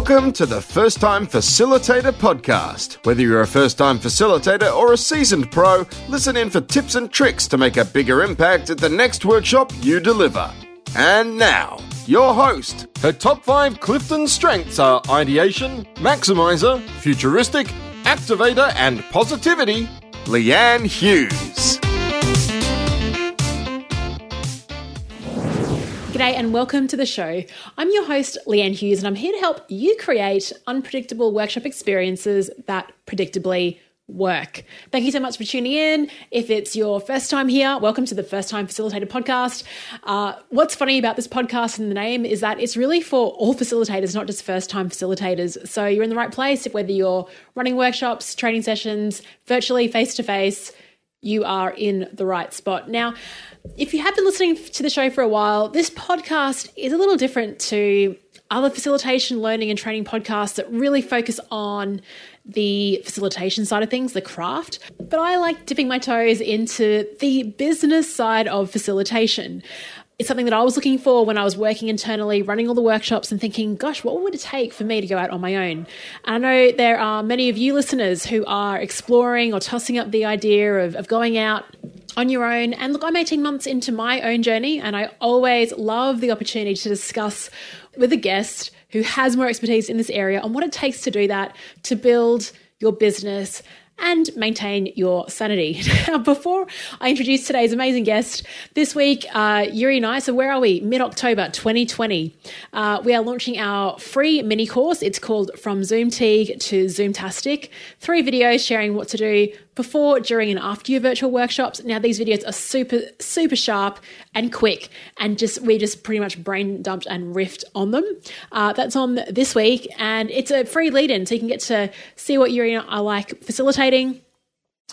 Welcome to the First Time Facilitator podcast. Whether you're a first time facilitator or a seasoned pro, listen in for tips and tricks to make a bigger impact at the next workshop you deliver. And now, your host. Her top five Clifton strengths are ideation, maximizer, futuristic, activator, and positivity, Leanne Hughes. G'day and welcome to the show. I'm your host, Leanne Hughes, and I'm here to help you create unpredictable workshop experiences that predictably work. Thank you so much for tuning in. If it's your first time here, welcome to the First Time Facilitator podcast. Uh, what's funny about this podcast and the name is that it's really for all facilitators, not just first time facilitators. So you're in the right place, whether you're running workshops, training sessions, virtually, face to face, you are in the right spot. Now, if you have been listening to the show for a while, this podcast is a little different to other facilitation, learning, and training podcasts that really focus on the facilitation side of things, the craft. But I like dipping my toes into the business side of facilitation. It's something that I was looking for when I was working internally, running all the workshops and thinking, gosh, what would it take for me to go out on my own? And I know there are many of you listeners who are exploring or tossing up the idea of, of going out on your own. And look, I'm 18 months into my own journey, and I always love the opportunity to discuss with a guest who has more expertise in this area on what it takes to do that, to build your business and maintain your sanity. Now, before I introduce today's amazing guest, this week, uh, Yuri and I, so where are we? Mid October 2020. Uh, we are launching our free mini course. It's called From Zoom Teague to Zoomtastic. Three videos sharing what to do before, during, and after your virtual workshops. Now, these videos are super, super sharp and quick, and just we just pretty much brain dumped and riffed on them. Uh, that's on this week, and it's a free lead in, so you can get to see what and I like facilitating.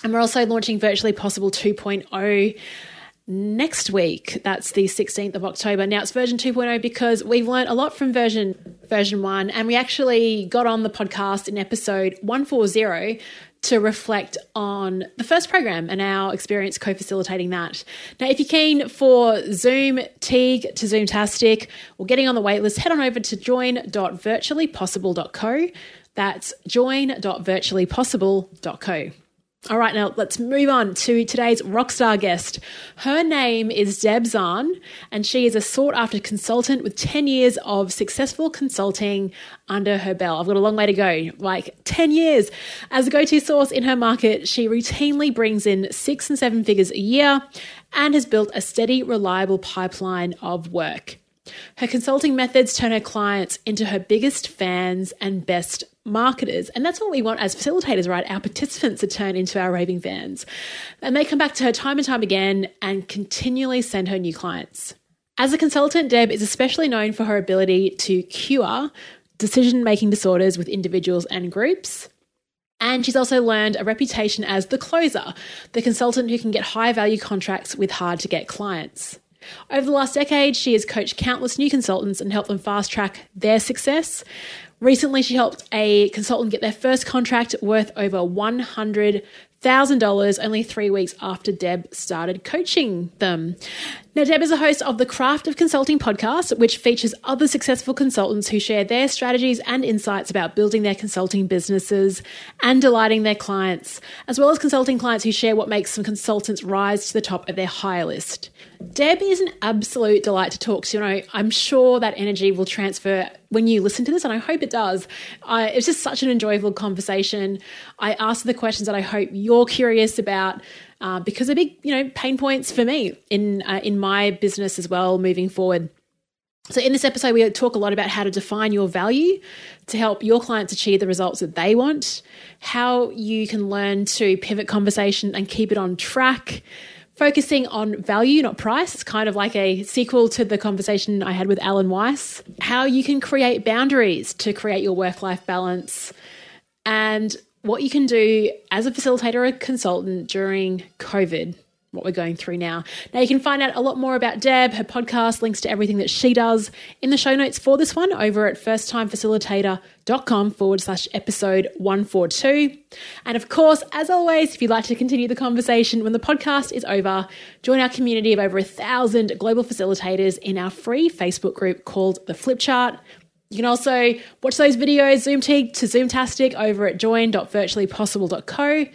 And we're also launching Virtually Possible 2.0 next week. That's the 16th of October. Now it's version 2.0 because we've learned a lot from version version 1 and we actually got on the podcast in episode 140 to reflect on the first program and our experience co facilitating that. Now, if you're keen for Zoom Teague to Zoomtastic or getting on the waitlist, head on over to join.virtuallypossible.co. That's join.virtuallypossible.co. All right, now let's move on to today's rockstar guest. Her name is Deb Zahn, and she is a sought after consultant with 10 years of successful consulting under her belt. I've got a long way to go, like 10 years. As a go to source in her market, she routinely brings in six and seven figures a year and has built a steady, reliable pipeline of work. Her consulting methods turn her clients into her biggest fans and best marketers. And that's what we want as facilitators, right? Our participants to turn into our raving fans. And they come back to her time and time again and continually send her new clients. As a consultant, Deb is especially known for her ability to cure decision making disorders with individuals and groups. And she's also learned a reputation as the closer, the consultant who can get high value contracts with hard to get clients. Over the last decade, she has coached countless new consultants and helped them fast track their success. Recently, she helped a consultant get their first contract worth over $100,000 only three weeks after Deb started coaching them. Now, Deb is a host of the Craft of Consulting podcast, which features other successful consultants who share their strategies and insights about building their consulting businesses and delighting their clients, as well as consulting clients who share what makes some consultants rise to the top of their hire list. Deb is an absolute delight to talk to, and I, I'm sure that energy will transfer when you listen to this, and I hope it does. I, it's just such an enjoyable conversation. I ask the questions that I hope you're curious about uh, because they're big, you know, pain points for me in uh, in my business as well moving forward. So, in this episode, we talk a lot about how to define your value to help your clients achieve the results that they want, how you can learn to pivot conversation and keep it on track, focusing on value, not price. It's kind of like a sequel to the conversation I had with Alan Weiss, how you can create boundaries to create your work life balance, and what you can do as a facilitator or consultant during COVID, what we're going through now. Now, you can find out a lot more about Deb, her podcast, links to everything that she does in the show notes for this one over at firsttimefacilitator.com forward slash episode 142. And of course, as always, if you'd like to continue the conversation when the podcast is over, join our community of over a thousand global facilitators in our free Facebook group called The Flip Chart You can also watch those videos, Zoomteak to Zoomtastic over at join.virtuallypossible.co.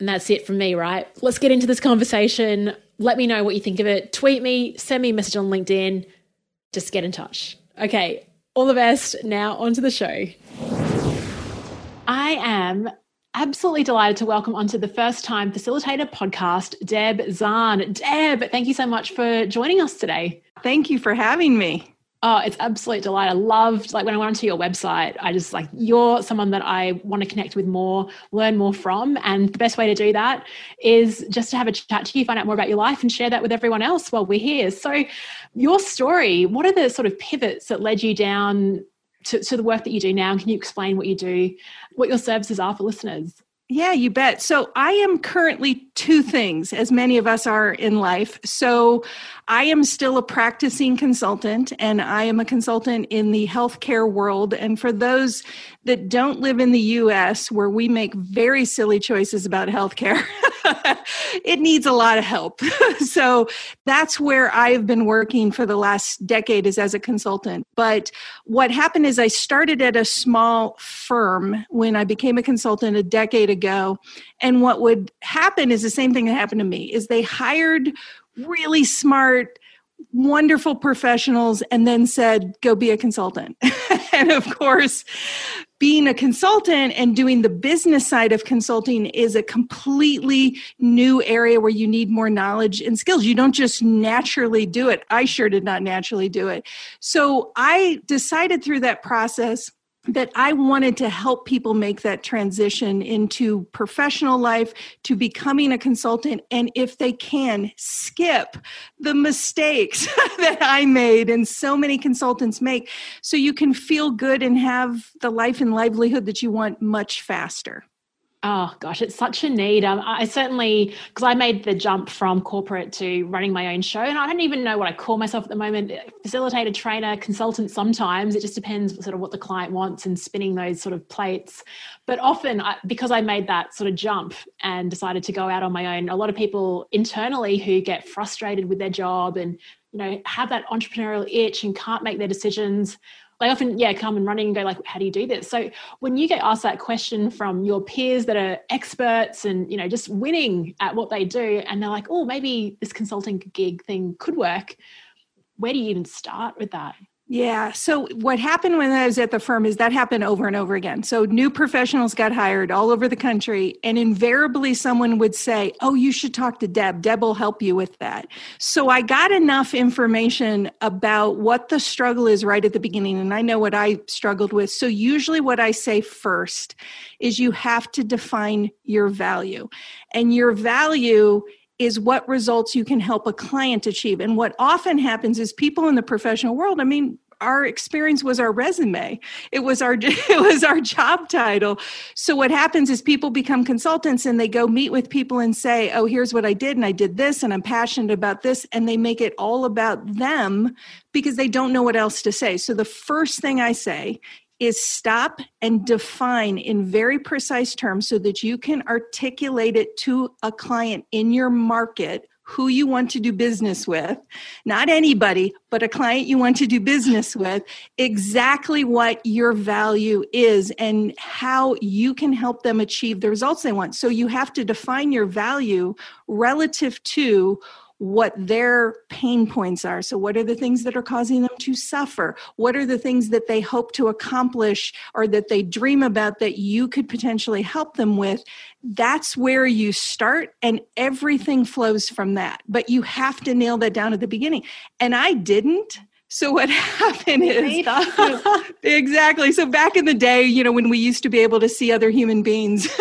And that's it from me, right? Let's get into this conversation. Let me know what you think of it. Tweet me, send me a message on LinkedIn. Just get in touch. Okay, all the best. Now, onto the show. I am absolutely delighted to welcome onto the first time facilitator podcast, Deb Zahn. Deb, thank you so much for joining us today. Thank you for having me. Oh, it's absolute delight. I loved like when I went onto your website, I just like you're someone that I want to connect with more, learn more from. And the best way to do that is just to have a chat to you, find out more about your life and share that with everyone else while we're here. So your story, what are the sort of pivots that led you down to, to the work that you do now? And can you explain what you do, what your services are for listeners? Yeah, you bet. So I am currently two things, as many of us are in life. So I am still a practicing consultant, and I am a consultant in the healthcare world. And for those that don't live in the US, where we make very silly choices about healthcare, it needs a lot of help. so that's where I've been working for the last decade is as a consultant. But what happened is I started at a small firm when I became a consultant a decade ago. And what would happen is the same thing that happened to me is they hired really smart wonderful professionals and then said go be a consultant and of course being a consultant and doing the business side of consulting is a completely new area where you need more knowledge and skills. You don't just naturally do it. I sure did not naturally do it. So I decided through that process that I wanted to help people make that transition into professional life to becoming a consultant. And if they can, skip the mistakes that I made and so many consultants make so you can feel good and have the life and livelihood that you want much faster. Oh gosh, it's such a need. Um, I certainly because I made the jump from corporate to running my own show, and I don't even know what I call myself at the moment. Facilitator, trainer, consultant. Sometimes it just depends sort of what the client wants and spinning those sort of plates. But often, I, because I made that sort of jump and decided to go out on my own, a lot of people internally who get frustrated with their job and you know have that entrepreneurial itch and can't make their decisions they often yeah come and running and go like how do you do this? So when you get asked that question from your peers that are experts and you know just winning at what they do and they're like oh maybe this consulting gig thing could work where do you even start with that yeah. So what happened when I was at the firm is that happened over and over again. So new professionals got hired all over the country, and invariably someone would say, Oh, you should talk to Deb. Deb will help you with that. So I got enough information about what the struggle is right at the beginning, and I know what I struggled with. So usually what I say first is you have to define your value. And your value is what results you can help a client achieve. And what often happens is people in the professional world, I mean, our experience was our resume. It was our it was our job title. So what happens is people become consultants and they go meet with people and say oh here's what i did and i did this and i'm passionate about this. And they make it all about them because they don't know what else to say. So the first thing i say is stop and define in very precise terms so that you can articulate it to a client in your market who you want to do business with, not anybody, but a client you want to do business with, exactly what your value is and how you can help them achieve the results they want. So you have to define your value relative to what their pain points are. So, what are the things that are causing them to suffer? What are the things that they hope to accomplish or that they dream about that you could potentially help them with? That's where you start, and everything flows from that. But you have to nail that down at the beginning. And I didn't so what happened is exactly. So back in the day, you know, when we used to be able to see other human beings,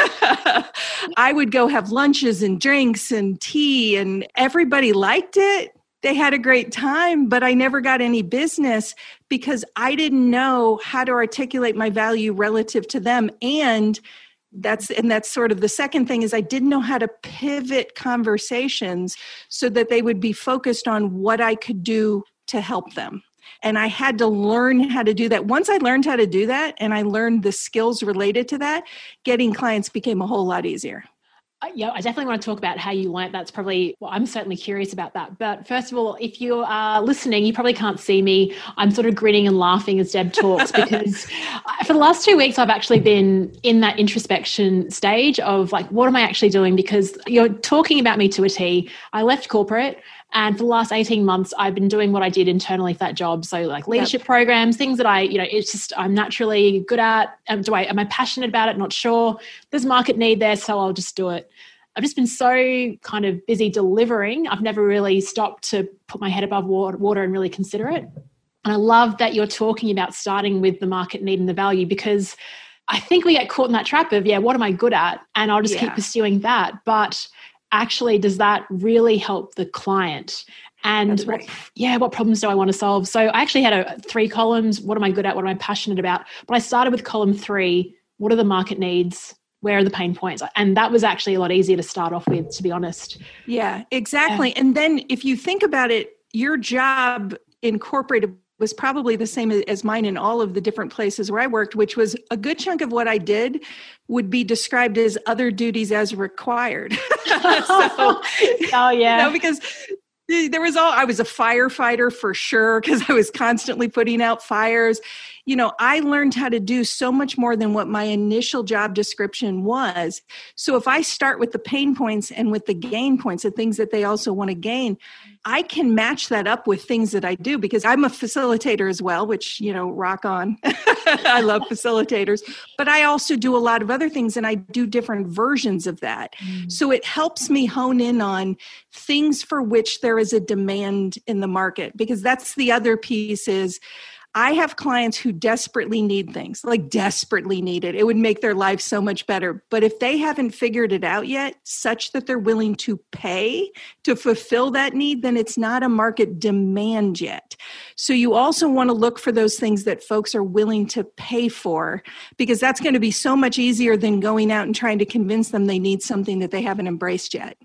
I would go have lunches and drinks and tea and everybody liked it. They had a great time, but I never got any business because I didn't know how to articulate my value relative to them and that's and that's sort of the second thing is i didn't know how to pivot conversations so that they would be focused on what i could do to help them. And I had to learn how to do that. Once I learned how to do that and I learned the skills related to that, getting clients became a whole lot easier. Uh, yeah, I definitely want to talk about how you learnt. That's probably, well, I'm certainly curious about that. But first of all, if you are listening, you probably can't see me. I'm sort of grinning and laughing as Deb talks because for the last two weeks, I've actually been in that introspection stage of like, what am I actually doing? Because you're talking about me to a T. I left corporate. And for the last 18 months, I've been doing what I did internally for that job. So like leadership yep. programs, things that I, you know, it's just I'm naturally good at. Um, do I am I passionate about it? Not sure. There's market need there, so I'll just do it. I've just been so kind of busy delivering. I've never really stopped to put my head above water and really consider it. And I love that you're talking about starting with the market need and the value because I think we get caught in that trap of, yeah, what am I good at? And I'll just yeah. keep pursuing that. But actually does that really help the client? And right. what, yeah what problems do i want to solve? So i actually had a three columns. What am i good at? What am i passionate about? But i started with column three. What are the market needs? Where are the pain points? And that was actually a lot easier to start off with to be honest. Yeah exactly. Yeah. and then if you think about it your job incorporated was probably the same as mine in all of the different places where I worked, which was a good chunk of what I did would be described as other duties as required. so, oh yeah, you know, because there was all I was a firefighter for sure because I was constantly putting out fires you know, I learned how to do so much more than what my initial job description was. So if I start with the pain points and with the gain points, the things that they also want to gain, I can match that up with things that I do because I'm a facilitator as well, which, you know, rock on. I love facilitators, but I also do a lot of other things and I do different versions of that. Mm. So it helps me hone in on things for which there is a demand in the market because that's the other piece is I have clients who desperately need things, like desperately need it. It would make their life so much better. But if they haven't figured it out yet, such that they're willing to pay to fulfill that need, then it's not a market demand yet. So you also want to look for those things that folks are willing to pay for, because that's going to be so much easier than going out and trying to convince them they need something that they haven't embraced yet.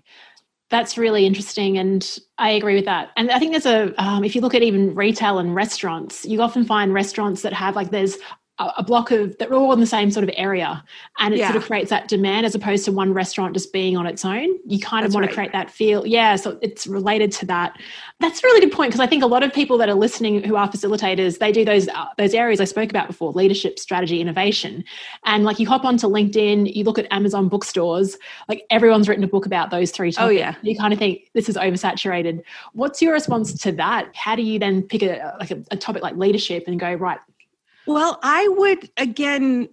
That's really interesting, and I agree with that. And I think there's a, um, if you look at even retail and restaurants, you often find restaurants that have like there's a block of that are all in the same sort of area and it yeah. sort of creates that demand as opposed to one restaurant just being on its own you kind that's of want right. to create that feel yeah so it's related to that that's a really good point because i think a lot of people that are listening who are facilitators they do those uh, those areas i spoke about before leadership strategy innovation and like you hop onto linkedin you look at amazon bookstores like everyone's written a book about those three topics. oh yeah you kind of think this is oversaturated what's your response to that how do you then pick a like a, a topic like leadership and go right well, I would again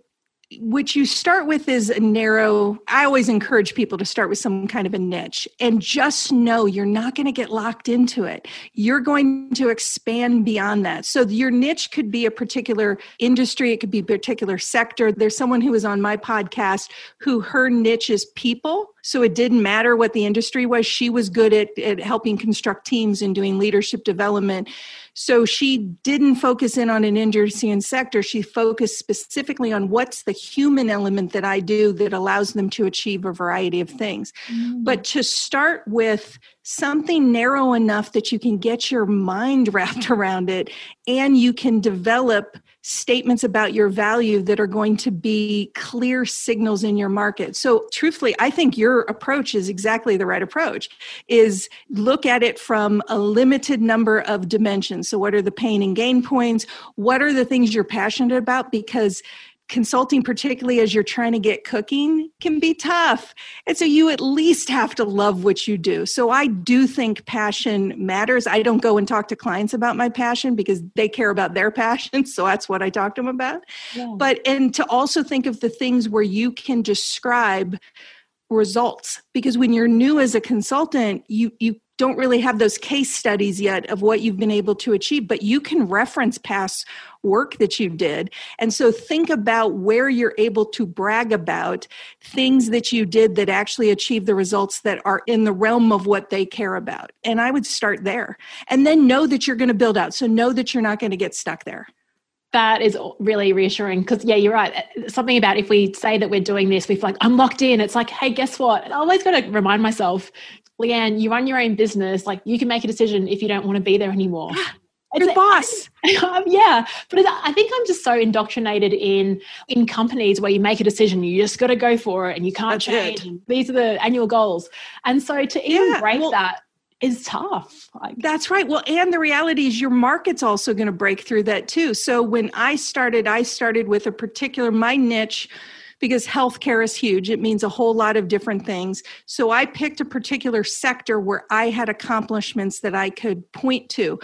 what you start with is a narrow i always encourage people to start with some kind of a niche and just know you're not going to get locked into it. You're going to expand beyond that. So your niche could be a particular industry it could be a particular sector. There's someone who was on my podcast who her niche is people so it didn't matter what the industry was she was good at, at helping construct teams and doing leadership development so she didn't focus in on an industry and sector. She focused specifically on what's the human element that I do that allows them to achieve a variety of things. Mm. But to start with something narrow enough that you can get your mind wrapped around it and you can develop statements about your value that are going to be clear signals in your market. So truthfully, I think your approach is exactly the right approach is look at it from a limited number of dimensions. So what are the pain and gain points? What are the things you're passionate about because consulting, particularly as you're trying to get cooking, can be tough. And so you at least have to love what you do. So I do think passion matters. I don't go and talk to clients about my passion because they care about their passion. So that's what I talk to them about. Yeah. But, and to also think of the things where you can describe results because when you're new as a consultant you you don't really have those case studies yet of what you've been able to achieve, but you can reference past work that you did. And so think about where you're able to brag about things that you did that actually achieve the results that are in the realm of what they care about. And I would start there. And then know that you're going to build out. So know that you're not going to get stuck there that is really reassuring because yeah you're right something about if we say that we're doing this we feel like i'm locked in it's like hey guess what i always got to remind myself Leanne, you run your own business. Like you can make a decision if you don't want to be there anymore. Ah, It's Your boss. Um, yeah, but I think I'm just so indoctrinated in in companies where you make a decision, you just got to go for it, and you can't That's change. These are the annual goals, and so to even yeah, break well, that is tough. Like, That's right. Well, and the reality is your market's also going to break through that too. So when I started, I started with a particular my niche because healthcare is huge. It means a whole lot of different things. So I picked a particular sector where I had accomplishments that I could point to.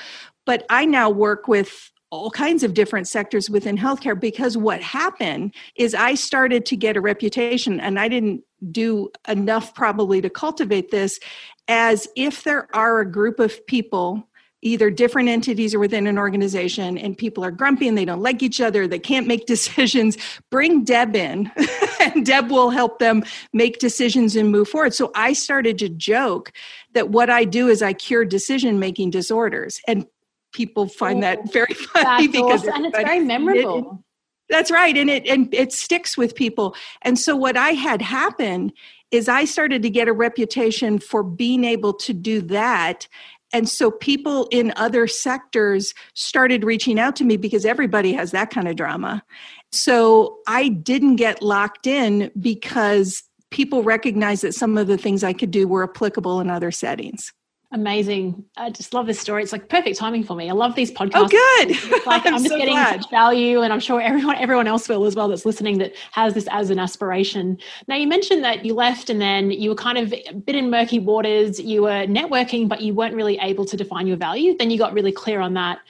But I now work with all kinds of different sectors within healthcare because what happened is I started to get a reputation and I didn't do enough probably to cultivate this as if there are a group of people either different entities or within an organization and people are grumpy and they don't like each other they can't make decisions bring deb in and deb will help them make decisions and move forward. So i started to joke that what i do is i cure decision making disorders and people find that oh, very funny because awesome. and it's very memorable. That's right and it and it sticks with people. And so what i had happen is i started to get a reputation for being able to do that. And so people in other sectors started reaching out to me because everybody has that kind of drama. So i didn't get locked in because people recognized that some of the things i could do were applicable in other settings Amazing. I just love this story. It's like perfect timing for me. I love these oh, podcasts. Oh, good. like I'm, I'm just so getting glad. such value and I'm sure everyone everyone else will as well that's listening that has this as an aspiration. Now you mentioned that you left and then you were kind of a bit in murky waters. You were networking, but you weren't really able to define your value. Then you got really clear on that.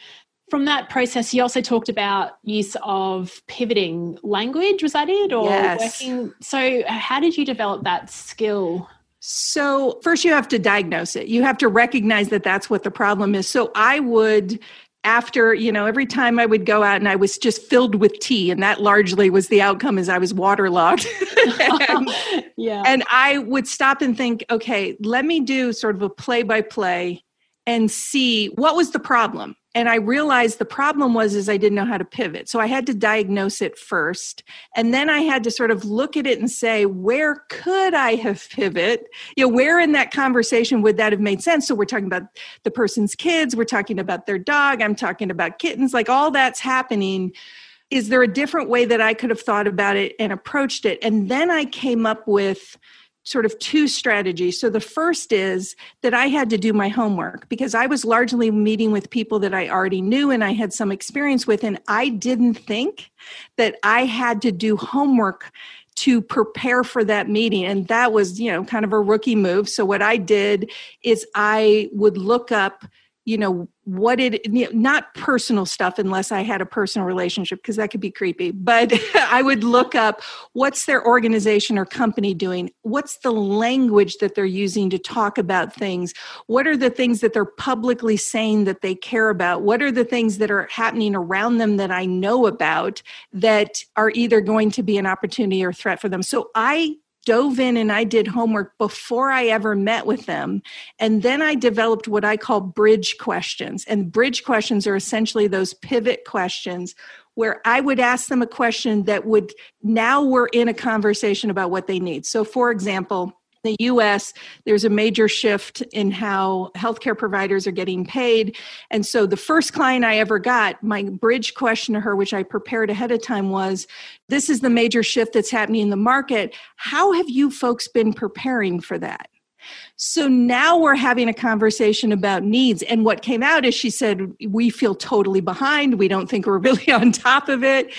From that process, you also talked about use of pivoting language. Was that it? Or yes. working? So how did you develop that skill? So, first, you have to diagnose it. You have to recognize that that's what the problem is. So, I would, after, you know, every time I would go out and I was just filled with tea, and that largely was the outcome as I was waterlogged. and, yeah. And I would stop and think, okay, let me do sort of a play by play and see what was the problem. And i realized the problem was is i didn't know how to pivot. So i had to diagnose it first. And then i had to sort of look at it and say where could i have pivot? You know where in that conversation would that have made sense? So we're talking about the person's kids. We're talking about their dog. I'm talking about kittens. Like all that's happening. Is there a different way that i could have thought about it and approached it? And then i came up with sort of two strategies. So the first is that I had to do my homework because I was largely meeting with people that I already knew and I had some experience with, and I didn't think that I had to do homework to prepare for that meeting and that was you know kind of a rookie move so what i did is i would look up you know what it not personal stuff unless i had a personal relationship because that could be creepy but i would look up what's their organization or company doing? What's the language that they're using to talk about things? What are the things that they're publicly saying that they care about? What are the things that are happening around them that i know about that are either going to be an opportunity or threat for them? So i dove in and I did homework before I ever met with them. And then I developed what I call bridge questions. And bridge questions are essentially those pivot questions where I would ask them a question that would now we're in a conversation about what they need. So, for example, the US, there's a major shift in how healthcare providers are getting paid. And so the first client I ever got, my bridge question to her, which I prepared ahead of time, was This is the major shift that's happening in the market. How have you folks been preparing for that? So now we're having a conversation about needs. And what came out is she said, We feel totally behind. We don't think we're really on top of it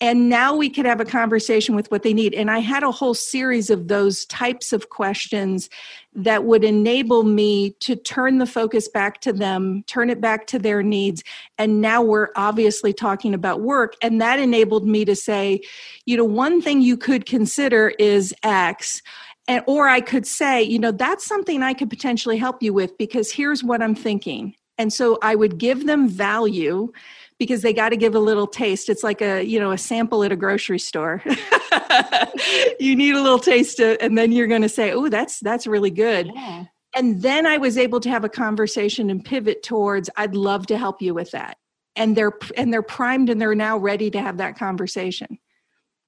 and now we could have a conversation with what they need. And i had a whole series of those types of questions that would enable me to turn the focus back to them turn it back to their needs. And now we're obviously talking about work. And that enabled me to say you know one thing you could consider is x. And or i could say you know that's something i could potentially help you with because here's what i'm thinking. And so i would give them value because they got to give a little taste. It's like a, you know, a sample at a grocery store. you need a little taste to, and then you're going to say, "Oh, that's that's really good." Yeah. And then I was able to have a conversation and pivot towards I'd love to help you with that. And they're and they're primed and they're now ready to have that conversation.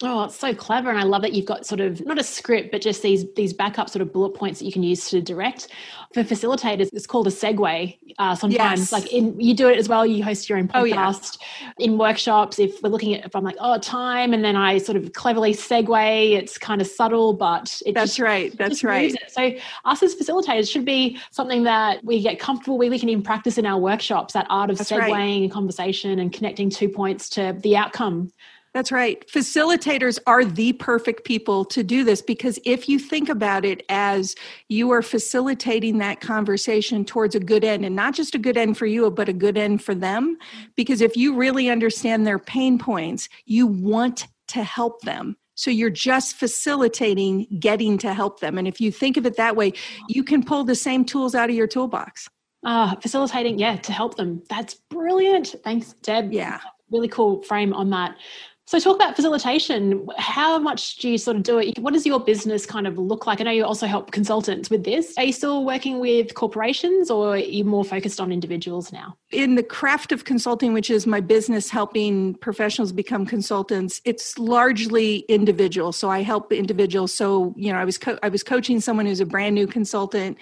Oh, it's so clever, and I love that you've got sort of not a script, but just these these backup sort of bullet points that you can use to direct. For facilitators, it's called a segue. Uh, sometimes, yes. like in you do it as well. You host your own podcast oh, yeah. in workshops. If we're looking at, if I'm like, oh, time, and then I sort of cleverly segue. It's kind of subtle, but it that's just, right. That's right. So us as facilitators should be something that we get comfortable with. We can even practice in our workshops that art of that's segueing right. a conversation and connecting two points to the outcome that's right. Facilitators are the perfect people to do this because if you think about it as you are facilitating that conversation towards a good end, and not just a good end for you, but a good end for them, because if you really understand their pain points, you want to help them. So you're just facilitating getting to help them. And if you think of it that way, you can pull the same tools out of your toolbox. Ah, uh, facilitating, yeah, to help them. That's brilliant. Thanks, Deb. Yeah. Really cool frame on that. So, talk about facilitation. How much do you sort of do it? What does your business kind of look like? I know you also help consultants with this. Are you still working with corporations or are you more focused on individuals now? In the craft of consulting, which is my business helping professionals become consultants, it's largely individual. So, I help individuals. So, you know, I was co- I was coaching someone who's a brand new consultant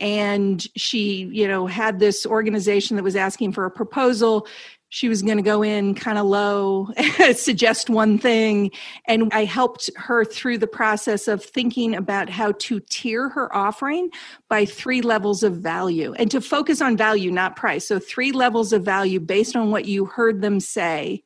and she you know had this organization that was asking for a proposal she was going to go in kind of low, suggest one thing. And I helped her through the process of thinking about how to tier her offering by three levels of value and to focus on value, not price. So, three levels of value based on what you heard them say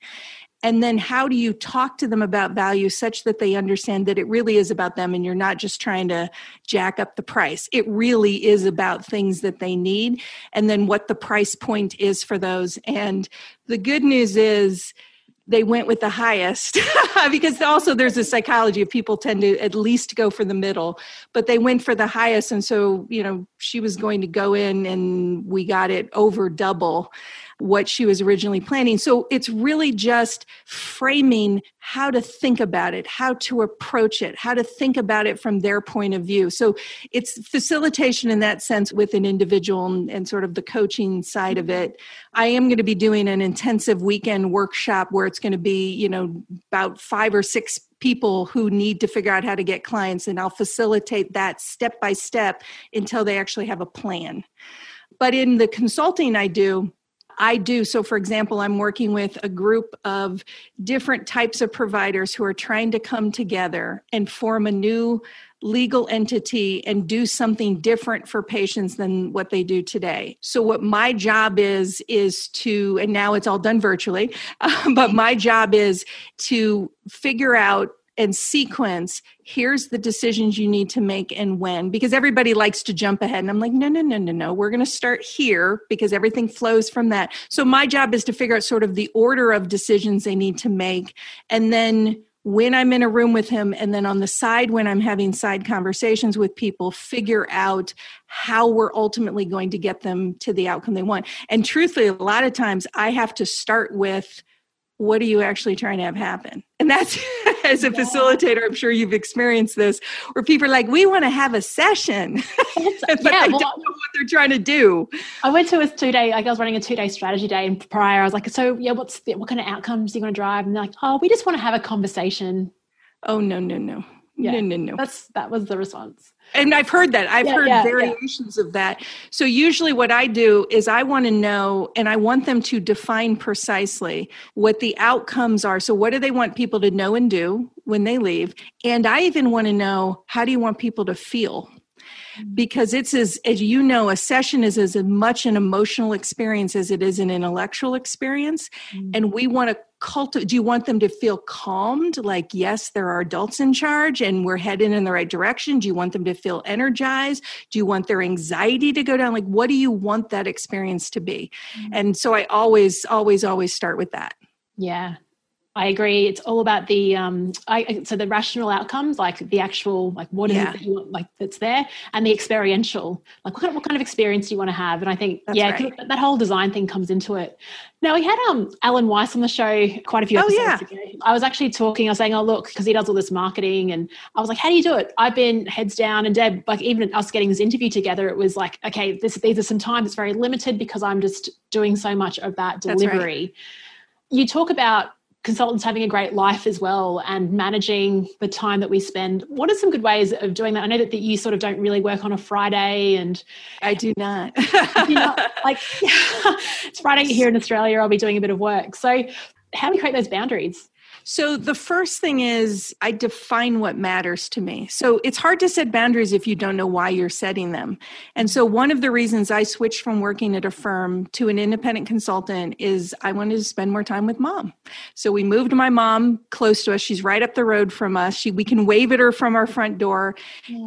and then how do you talk to them about value such that they understand that it really is about them and you're not just trying to jack up the price? It really is about things that they need and then what the price point is for those. And the good news is they went with the highest because also there's a psychology of people tend to at least go for the middle but they went for the highest and so you know she was going to go in and we got it over double what she was originally planning. So it's really just framing how to think about it, how to approach it, how to think about it from their point of view. So it's facilitation in that sense with an individual and, and sort of the coaching side of it. I am going to be doing an intensive weekend workshop where it's going to be, you know, about five or six people who need to figure out how to get clients and I'll facilitate that step by step until they actually have a plan. But in the consulting I do, I do. So, for example, I'm working with a group of different types of providers who are trying to come together and form a new legal entity and do something different for patients than what they do today. So what my job is is to and now it's all done virtually, but my job is to figure out and sequence here's the decisions you need to make and when because everybody likes to jump ahead. And i'm like no no no no no. We're going to start here because everything flows from that. So my job is to figure out sort of the order of decisions they need to make. And then when I'm in a room with him, and then on the side, when I'm having side conversations with people, figure out how we're ultimately going to get them to the outcome they want. And truthfully, a lot of times I have to start with what are you actually trying to have happen? And that's as a yeah. facilitator, I'm sure you've experienced this, where people are like, we want to have a session, but yeah, I well, don't know what they're trying to do. I went to a two day, like I was running a two day strategy day and prior, I was like, so yeah, what's the, what kind of outcomes do you want to drive? And they're like, oh, we just want to have a conversation. Oh, no, no, no. Yeah. No, no, no. That's, that was the response and I've heard that. I've yeah, heard yeah, variations yeah. of that. So usually what I do is I want to know and I want them to define precisely what the outcomes are. So what do they want people to know and do when they leave? And I even want to know how do you want people to feel? because it's as as you know a session is as much an emotional experience as it is an intellectual experience mm-hmm. and we want to cultivate do you want them to feel calmed? Like yes there are adults in charge and we're heading in the right direction. Do you want them to feel energized? Do you want their anxiety to go down? Like what do you want that experience to be? Mm-hmm. and so i always always always start with that. Yeah I agree. It's all about the um, I, so the rational outcomes, like the actual, like what is yeah. it that you want, like that's there, and the experiential, like what kind, of, what kind of experience do you want to have? And I think, that's yeah, right. that whole design thing comes into it. Now we had um Alan Weiss on the show quite a few episodes oh, yeah. ago. I was actually talking. I was saying, "Oh, look," because he does all this marketing, and I was like, "How do you do it?" I've been heads down, and Deb, like even us getting this interview together, it was like, "Okay, this these are some times. It's very limited because I'm just doing so much of that delivery." You talk about consultants having a great life as well and managing the time that we spend. What are some good ways of doing that? I know that, that you sort of don't really work on a Friday and I do not. you know, like it's Friday here in Australia, I'll be doing a bit of work. So how do we create those boundaries? So, the first thing is I define what matters to me. So, it's hard to set boundaries if you don't know why you're setting them. And so, one of the reasons I switched from working at a firm to an independent consultant is I wanted to spend more time with mom. So, we moved my mom close to us. She's right up the road from us. She, we can wave at her from our front door.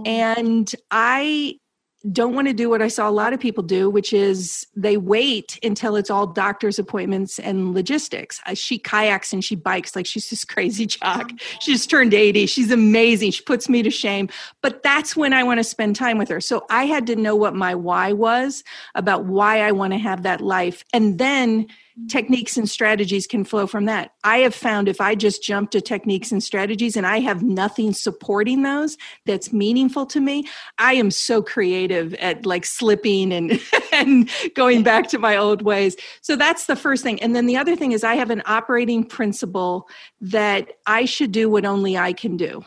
And I don't want to do what I saw a lot of people do, which is they wait until it's all doctor's appointments and logistics. Uh, she kayaks and she bikes like she's this crazy jock. Oh, she just turned 80. She's amazing. She puts me to shame. But that's when I want to spend time with her. So I had to know what my why was about why I want to have that life. And then techniques and strategies can flow from that. I have found if I just jump to techniques and strategies and I have nothing supporting those that's meaningful to me, I am so creative at like slipping and and going back to my old ways. So that's the first thing. And then the other thing is I have an operating principle that I should do what only I can do.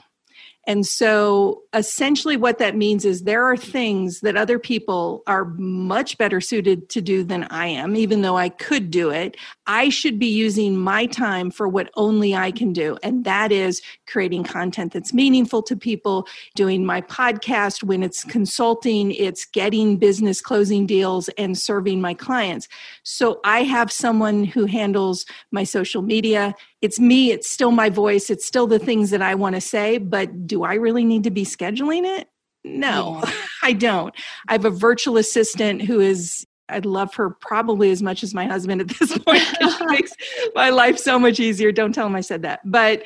And so essentially, what that means is there are things that other people are much better suited to do than I am, even though I could do it. I should be using my time for what only I can do. And that is creating content that's meaningful to people, doing my podcast when it's consulting, it's getting business closing deals and serving my clients. So I have someone who handles my social media it's me, it's still my voice, it's still the things that I want to say, but do I really need to be scheduling it? No, yeah. I don't. I have a virtual assistant who is I love her probably as much as my husband at this point. she makes my life so much easier. Don't tell him I said that. But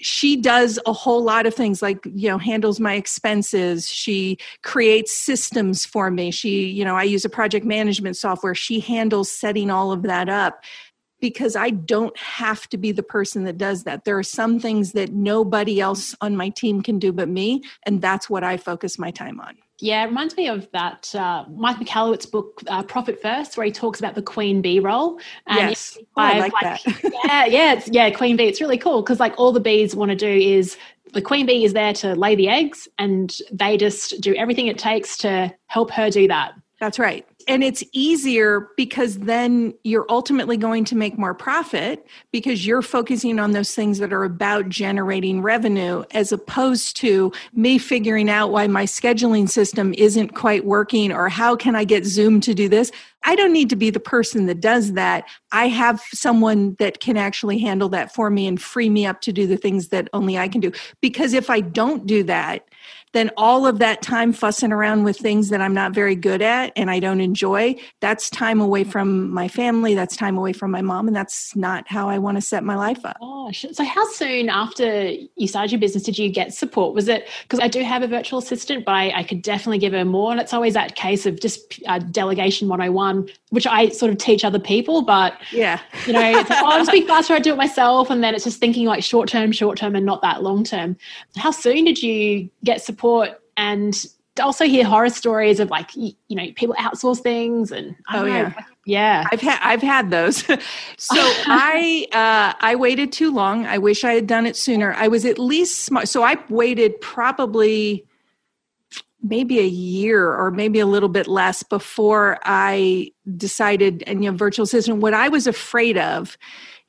she does a whole lot of things like, you know, handles my expenses. She creates systems for me. She, you know, I use a project management software. She handles setting all of that up because I don't have to be the person that does that. There are some things that nobody else on my team can do but me, and that's what I focus my time on. Yeah, it reminds me of that uh, Mike Michalowicz book, uh, Profit First, where he talks about the queen bee role. And yes, oh, I like, like, that. yeah, yeah, it's, yeah, queen bee. It's really cool because like all the bees want to do is the queen bee is there to lay the eggs, and they just do everything it takes to help her do that. That's right and it's easier because then you're ultimately going to make more profit because you're focusing on those things that are about generating revenue as opposed to me figuring out why my scheduling system isn't quite working or how can I get Zoom to do this. I don't need to be the person that does that. I have someone that can actually handle that for me and free me up to do the things that only I can do. Because if I don't do that, then all of that time fussing around with things that I'm not very good at and I don't enjoy, that's time away from my family, that's time away from my mom, and that's not how I want to set my life up. Gosh. So, how soon after you started your business did you get support? Was it because I do have a virtual assistant, but I, I, could definitely give her more. And it's always that case of just uh, delegation 101, which I sort of teach other people, but yeah, you know, it's like, oh, I'll just be faster, I do it myself. And then it's just thinking like short term, short term, and not that long term. How soon did you get support? Support and also hear horror stories of like you, you know people outsource things and oh know, yeah. yeah. I've had i've had those. So i uh i waited too long. I wish i had done it sooner. I was at least smart so i waited probably maybe a year or maybe a little bit less before i decided and you know virtual assistant what i was afraid of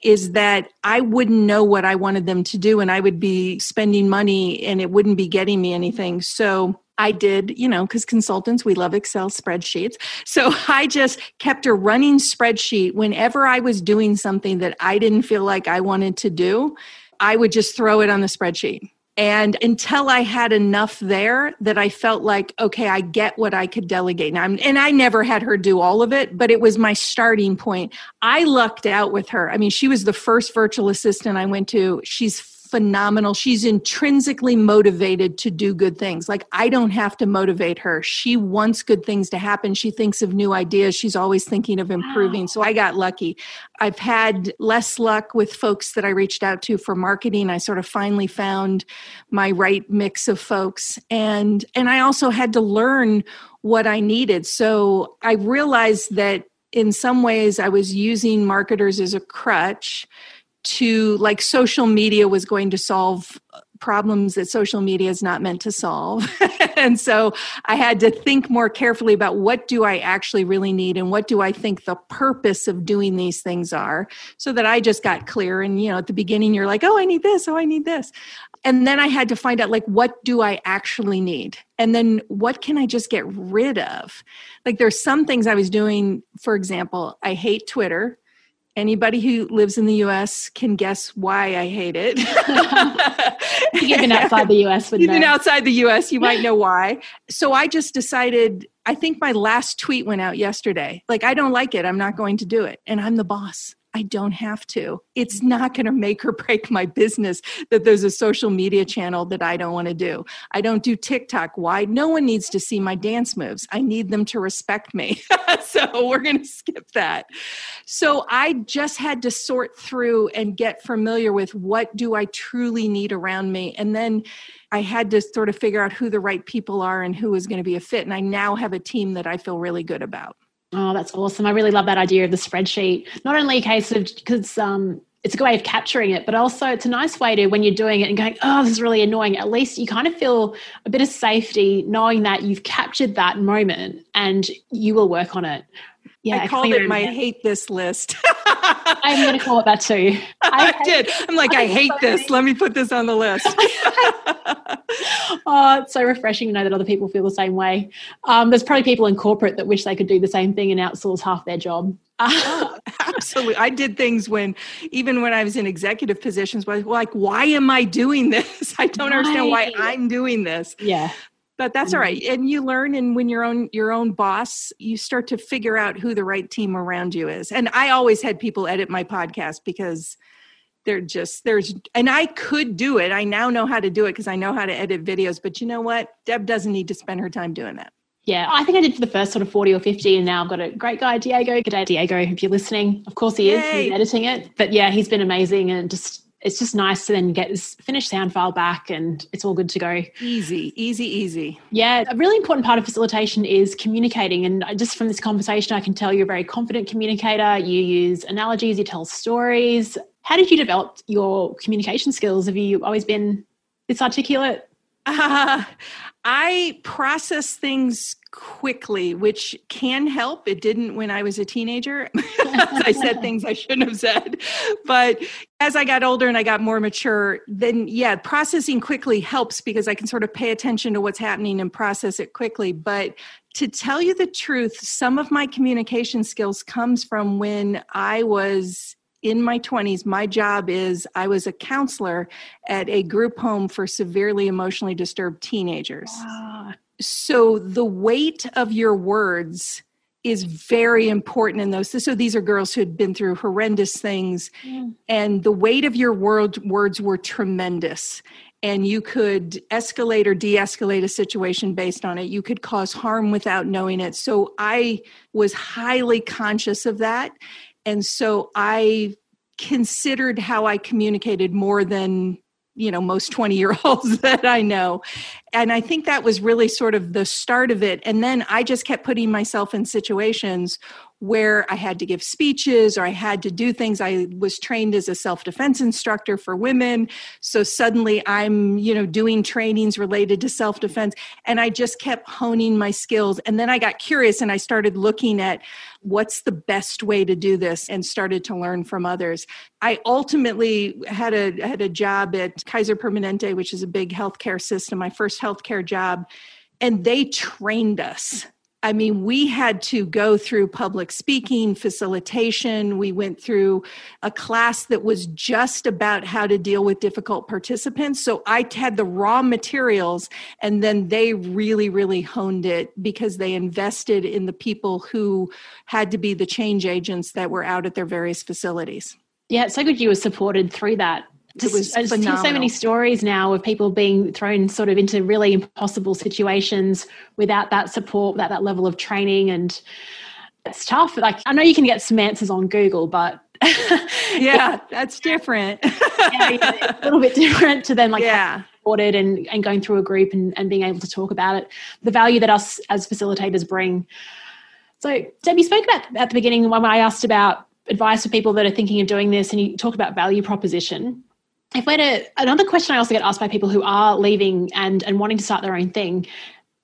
is that I wouldn't know what I wanted them to do and I would be spending money and it wouldn't be getting me anything. So I did, you know, because consultants, we love Excel spreadsheets. So I just kept a running spreadsheet whenever I was doing something that I didn't feel like I wanted to do. I would just throw it on the spreadsheet. And until I had enough there that I felt like, okay, I get what I could delegate. Now, and I never had her do all of it, but it was my starting point. I lucked out with her. I mean, she was the first virtual assistant I went to. She's phenomenal. She's intrinsically motivated to do good things. Like I don't have to motivate her. She wants good things to happen. She thinks of new ideas. She's always thinking of improving. Wow. So I got lucky. I've had less luck with folks that I reached out to for marketing. I sort of finally found my right mix of folks and and I also had to learn what I needed. So I realized that in some ways I was using marketers as a crutch to like social media was going to solve uh, problems that social media is not meant to solve. and so I had to think more carefully about what do I actually really need and what do I think the purpose of doing these things are so that I just got clear. And, you know, at the beginning, you're like, oh, I need this, oh, I need this. And then I had to find out, like, what do I actually need? And then what can I just get rid of? Like, there's some things I was doing, for example, I hate Twitter anybody who lives in the US can guess why I hate it. Even outside the US know. outside the US, you might know why. So I just decided, I think my last tweet went out yesterday. Like, I don't like it. I'm not going to do it. And I'm the boss. I don't have to. It's not going to make or break my business that there's a social media channel that I don't want to do. I don't do TikTok. Why? No one needs to see my dance moves. I need them to respect me. so we're going to skip that. So I just had to sort through and get familiar with what do I truly need around me. And then I had to sort of figure out who the right people are and who is going to be a fit. And I now have a team that I feel really good about. Oh, that's awesome. I really love that idea of the spreadsheet. Not only a case of because um, it's a good way of capturing it, but also it's a nice way to when you're doing it and going, oh, this is really annoying. At least you kind of feel a bit of safety knowing that you've captured that moment and you will work on it. Yeah, I called it my hate this list. I'm going to call it that too. I, I did. I'm like, I, I hate this. Let me put this on the list. oh, it's so refreshing to know that other people feel the same way. Um, there's probably people in corporate that wish they could do the same thing and outsource half their job. oh, absolutely. I did things when, even when I was in executive positions, was like, why am I doing this? I don't right. understand why I'm doing this. Yeah but that's all mm-hmm. and you learn and when you're own your own boss you start to figure out who the right team around you is and i always had people edit my podcast because they're just there's and i could do it i now know how to do it because i know how to edit videos but you know what deb doesn't need to spend her time doing that yeah, I think I did for the first sort of 40 or 50, and now I've got a great guy, Diego. Good day, Diego, if you're listening. Of course he is. Yay. He's editing it. But yeah, he's been amazing and just it's just nice to then get this finished sound file back and it's all good to go. Easy, easy, easy. Yeah, a really important part of facilitation is communicating. And just from this conversation, I can tell you're a very confident communicator. You use analogies, you tell stories. How did you develop your communication skills? Have you always been this articulate? Uh, I process things quickly, which can help. It didn't when I was a teenager. I said things I shouldn't have said. But as I got older and I got more mature, then yeah, processing quickly helps because I can sort of pay attention to what's happening and process it quickly. But to tell you the truth, some of my communication skills comes from when I was in my 20s, my job is I was a counselor at a group home for severely emotionally disturbed teenagers. So the weight of your words is very important in those. So these are girls who had been through horrendous things, mm. and the weight of your word, words were tremendous. And you could escalate or de escalate a situation based on it. You could cause harm without knowing it. So I was highly conscious of that and so i considered how i communicated more than you know most 20 year olds that i know. And i think that was really sort of the start of it. And then i just kept putting myself in situations where I had to give speeches or I had to do things. I was trained as a self-defense instructor for women. So suddenly I'm, you know, doing trainings related to self-defense and I just kept honing my skills. And then I got curious and I started looking at what's the best way to do this and started to learn from others. I ultimately had a had a job at Kaiser Permanente, which is a big healthcare system, my first healthcare job, and they trained us I mean, we had to go through public speaking, facilitation. We went through a class that was just about how to deal with difficult participants. So I had the raw materials, and then they really, really honed it because they invested in the people who had to be the change agents that were out at their various facilities. Yeah, so good you were supported through that just, I just hear so many stories now of people being thrown sort of into really impossible situations without that support, without that level of training, and it's tough. Like I know you can get some answers on Google, but yeah, that's different. yeah, yeah, a little bit different to then like yeah. supported and and going through a group and and being able to talk about it. The value that us as facilitators bring. So, Deb, you spoke about at the beginning when I asked about advice for people that are thinking of doing this and you talk about value proposition. If we're to, another question I also get asked by people who are leaving and, and wanting to start their own thing,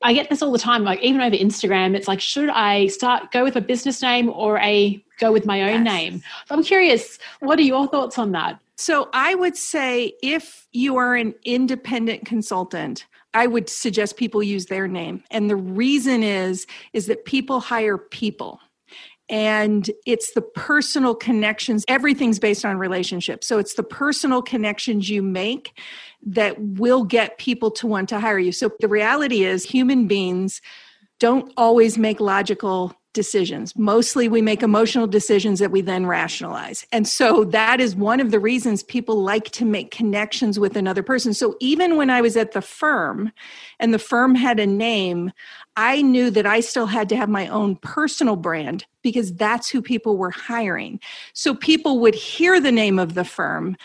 I get this all the time, like even over Instagram, it's like, should I start go with a business name or a go with my own yes. name? So I'm curious, what are your thoughts on that? So I would say if you are an independent consultant, I would suggest people use their name. And the reason is is that people hire people and it's the personal connections everything's based on relationships so it's the personal connections you make that will get people to want to hire you so the reality is human beings don't always make logical decisions. Mostly we make emotional decisions that we then rationalize. And so that is one of the reasons people like to make connections with another person. So even when I was at the firm and the firm had a name, I knew that I still had to have my own personal brand because that's who people were hiring. So people would hear the name of the firm,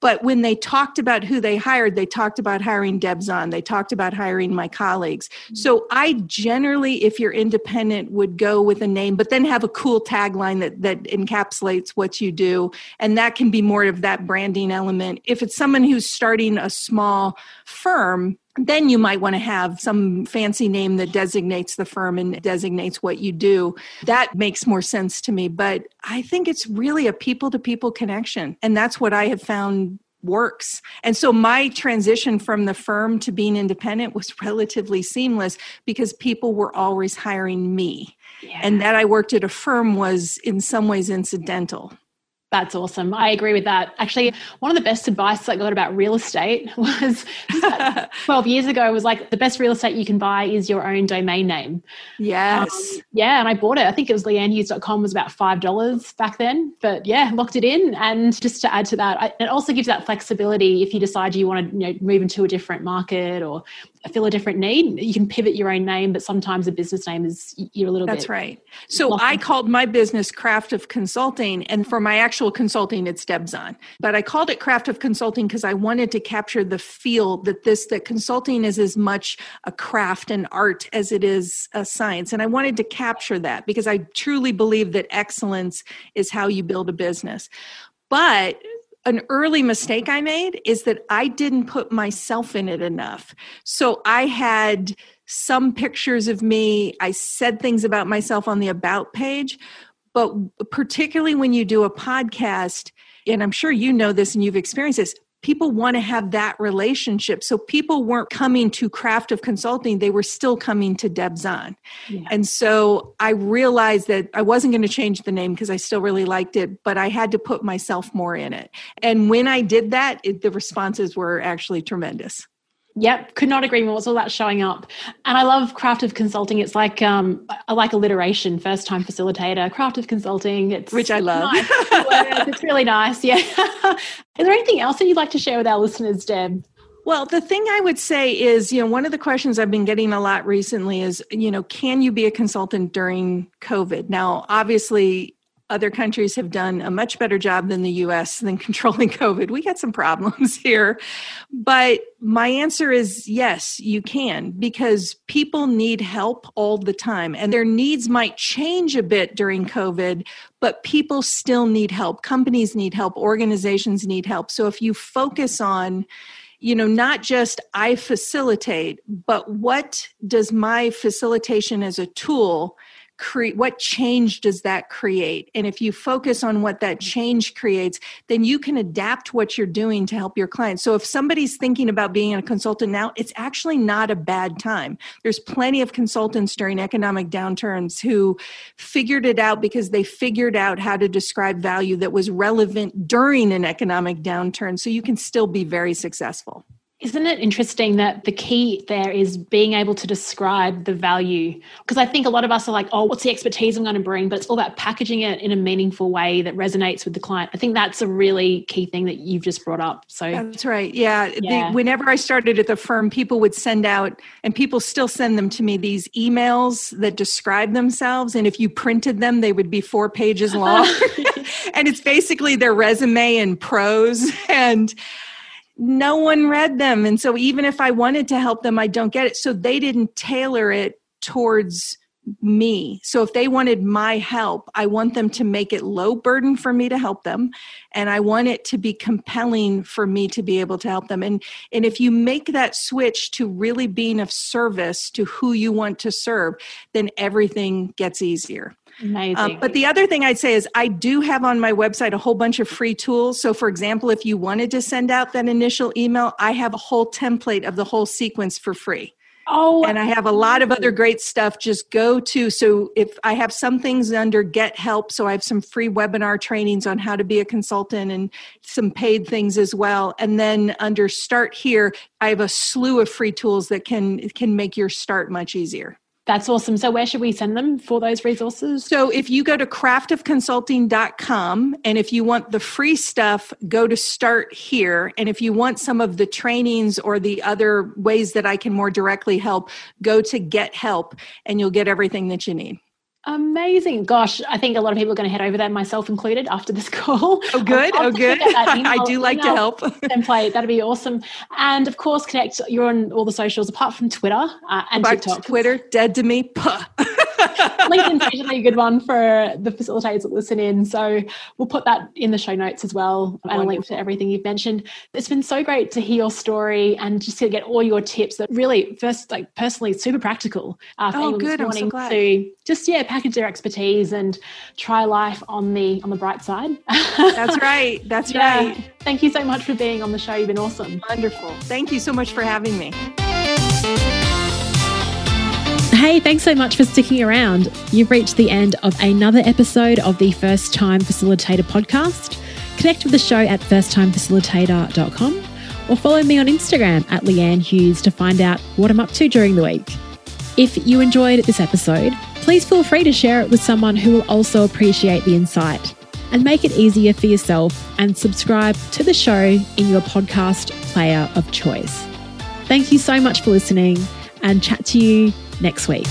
but when they talked about who they hired, they talked about hiring Deb Zahn. They talked about hiring my colleagues. Mm-hmm. So I generally, if you're independent, would go with a name, but then have a cool tagline that that encapsulates what you do. And that can be more of that branding element. If it's someone who's starting a small firm, then you might want to have some fancy name that designates the firm and designates what you do. That makes more sense to me. But I think it's really a people to people connection. And that's what I have found works. And so my transition from the firm to being independent was relatively seamless because people were always hiring me. Yeah. And that I worked at a firm was in some ways incidental. That's awesome. I agree with that. Actually, one of the best advice I got about real estate was 12 years ago was like the best real estate you can buy is your own domain name. Yes. Um, yeah. And I bought it. I think it was leannehughes.com was about $5 back then. But yeah, locked it in. And just to add to that, I, it also gives that flexibility if you decide you want to you know, move into a different market or fill a different need. You can pivot your own name, but sometimes a business name is you're a little That's bit. That's right. So I called my business Craft of Consulting, and for my actual consulting, it's Deb Zahn. But I called it Craft of Consulting because I wanted to capture the feel that this that consulting is as much a craft and art as it is a science, and I wanted to capture that because I truly believe that excellence is how you build a business. But an early mistake I made is that I didn't put myself in it enough. So I had some pictures of me, I said things about myself on the about page, but particularly when you do a podcast, and I'm sure you know this and you've experienced this, people want to have that relationship. So people weren't coming to Craft of Consulting, they were still coming to Deb Zahn. Yeah. And so I realized that I wasn't going to change the name because I still really liked it, but I had to put myself more in it. And when I did that, it, the responses were actually tremendous. Yep, could not agree more. It's all about showing up, and I love craft of consulting. It's like um, I like alliteration. First time facilitator, craft of consulting. It's which I love. Nice. it's really nice. Yeah. Is there anything else that you'd like to share with our listeners, Deb? Well, the thing I would say is, you know, one of the questions I've been getting a lot recently is, you know, can you be a consultant during COVID? Now, obviously, other countries have done a much better job than the US than controlling COVID. We got some problems here. But my answer is yes, you can, because people need help all the time. And their needs might change a bit during COVID, but people still need help. Companies need help, organizations need help. So if you focus on, you know, not just I facilitate, but what does my facilitation as a tool create what change does that create? And if you focus on what that change creates then you can adapt what you're doing to help your clients. So if somebody's thinking about being a consultant now it's actually not a bad time. There's plenty of consultants during economic downturns who figured it out because they figured out how to describe value that was relevant during an economic downturn so you can still be very successful isn't it interesting that the key there is being able to describe the value? Because I think a lot of us are like, oh, what's the expertise I'm going to bring? But it's all about packaging it in a meaningful way that resonates with the client. I think that's a really key thing that you've just brought up. So that's right. Yeah. yeah. The, whenever I started at the firm, people would send out, and people still send them to me, these emails that describe themselves. And if you printed them, they would be four pages long. and it's basically their resume in prose. And no one read them. And so even if I wanted to help them, I don't get it. So they didn't tailor it towards me. So if they wanted my help, I want them to make it low burden for me to help them and I want it to be compelling for me to be able to help them. And and if you make that switch to really being of service to who you want to serve, then everything gets easier. Amazing. Um, but the other thing I'd say is I do have on my website a whole bunch of free tools. So, for example, if you wanted to send out that initial email, I have a whole template of the whole sequence for free. Oh, and I have a lot of other great stuff. Just go to so if I have some things under Get Help, so I have some free webinar trainings on how to be a consultant and some paid things as well. And then under Start Here, I have a slew of free tools that can can make your start much easier. That's awesome. So, where should we send them for those resources? So, if you go to craftofconsulting.com, and if you want the free stuff, go to start here. And if you want some of the trainings or the other ways that I can more directly help, go to get help and you'll get everything that you need. Amazing. Gosh, I think a lot of people are going to head over there, myself included, after this call. Oh, good. oh, good. I do like to help. template. That'd be awesome. And of course, connect. You're on all the socials apart from Twitter uh, and TikTok. Twitter, dead to me. Puh. LinkedIn's usually a good one for the facilitators that listen in. So we'll put that in the show notes as well and a link to everything you've mentioned. It's been so great to hear your story and just to get all your tips that really, first, like personally, super practical. Uh, oh, good. I'm so glad. To just, yeah, package their expertise and try life on the on the bright side. That's right. That's yeah. right. Thank you so much for being on the show. You've been awesome. Wonderful. Thank you so much for having me. Hey, thanks so much for sticking around. You've reached the end of another episode of the First Time Facilitator podcast. Connect with the show at firsttimefacilitator.com or follow me on Instagram at Leanne Hughes to find out what I'm up to during the week. If you enjoyed this episode, please feel free to share it with someone who will also appreciate the insight and make it easier for yourself and subscribe to the show in your podcast player of choice. Thank you so much for listening and chat to you next week.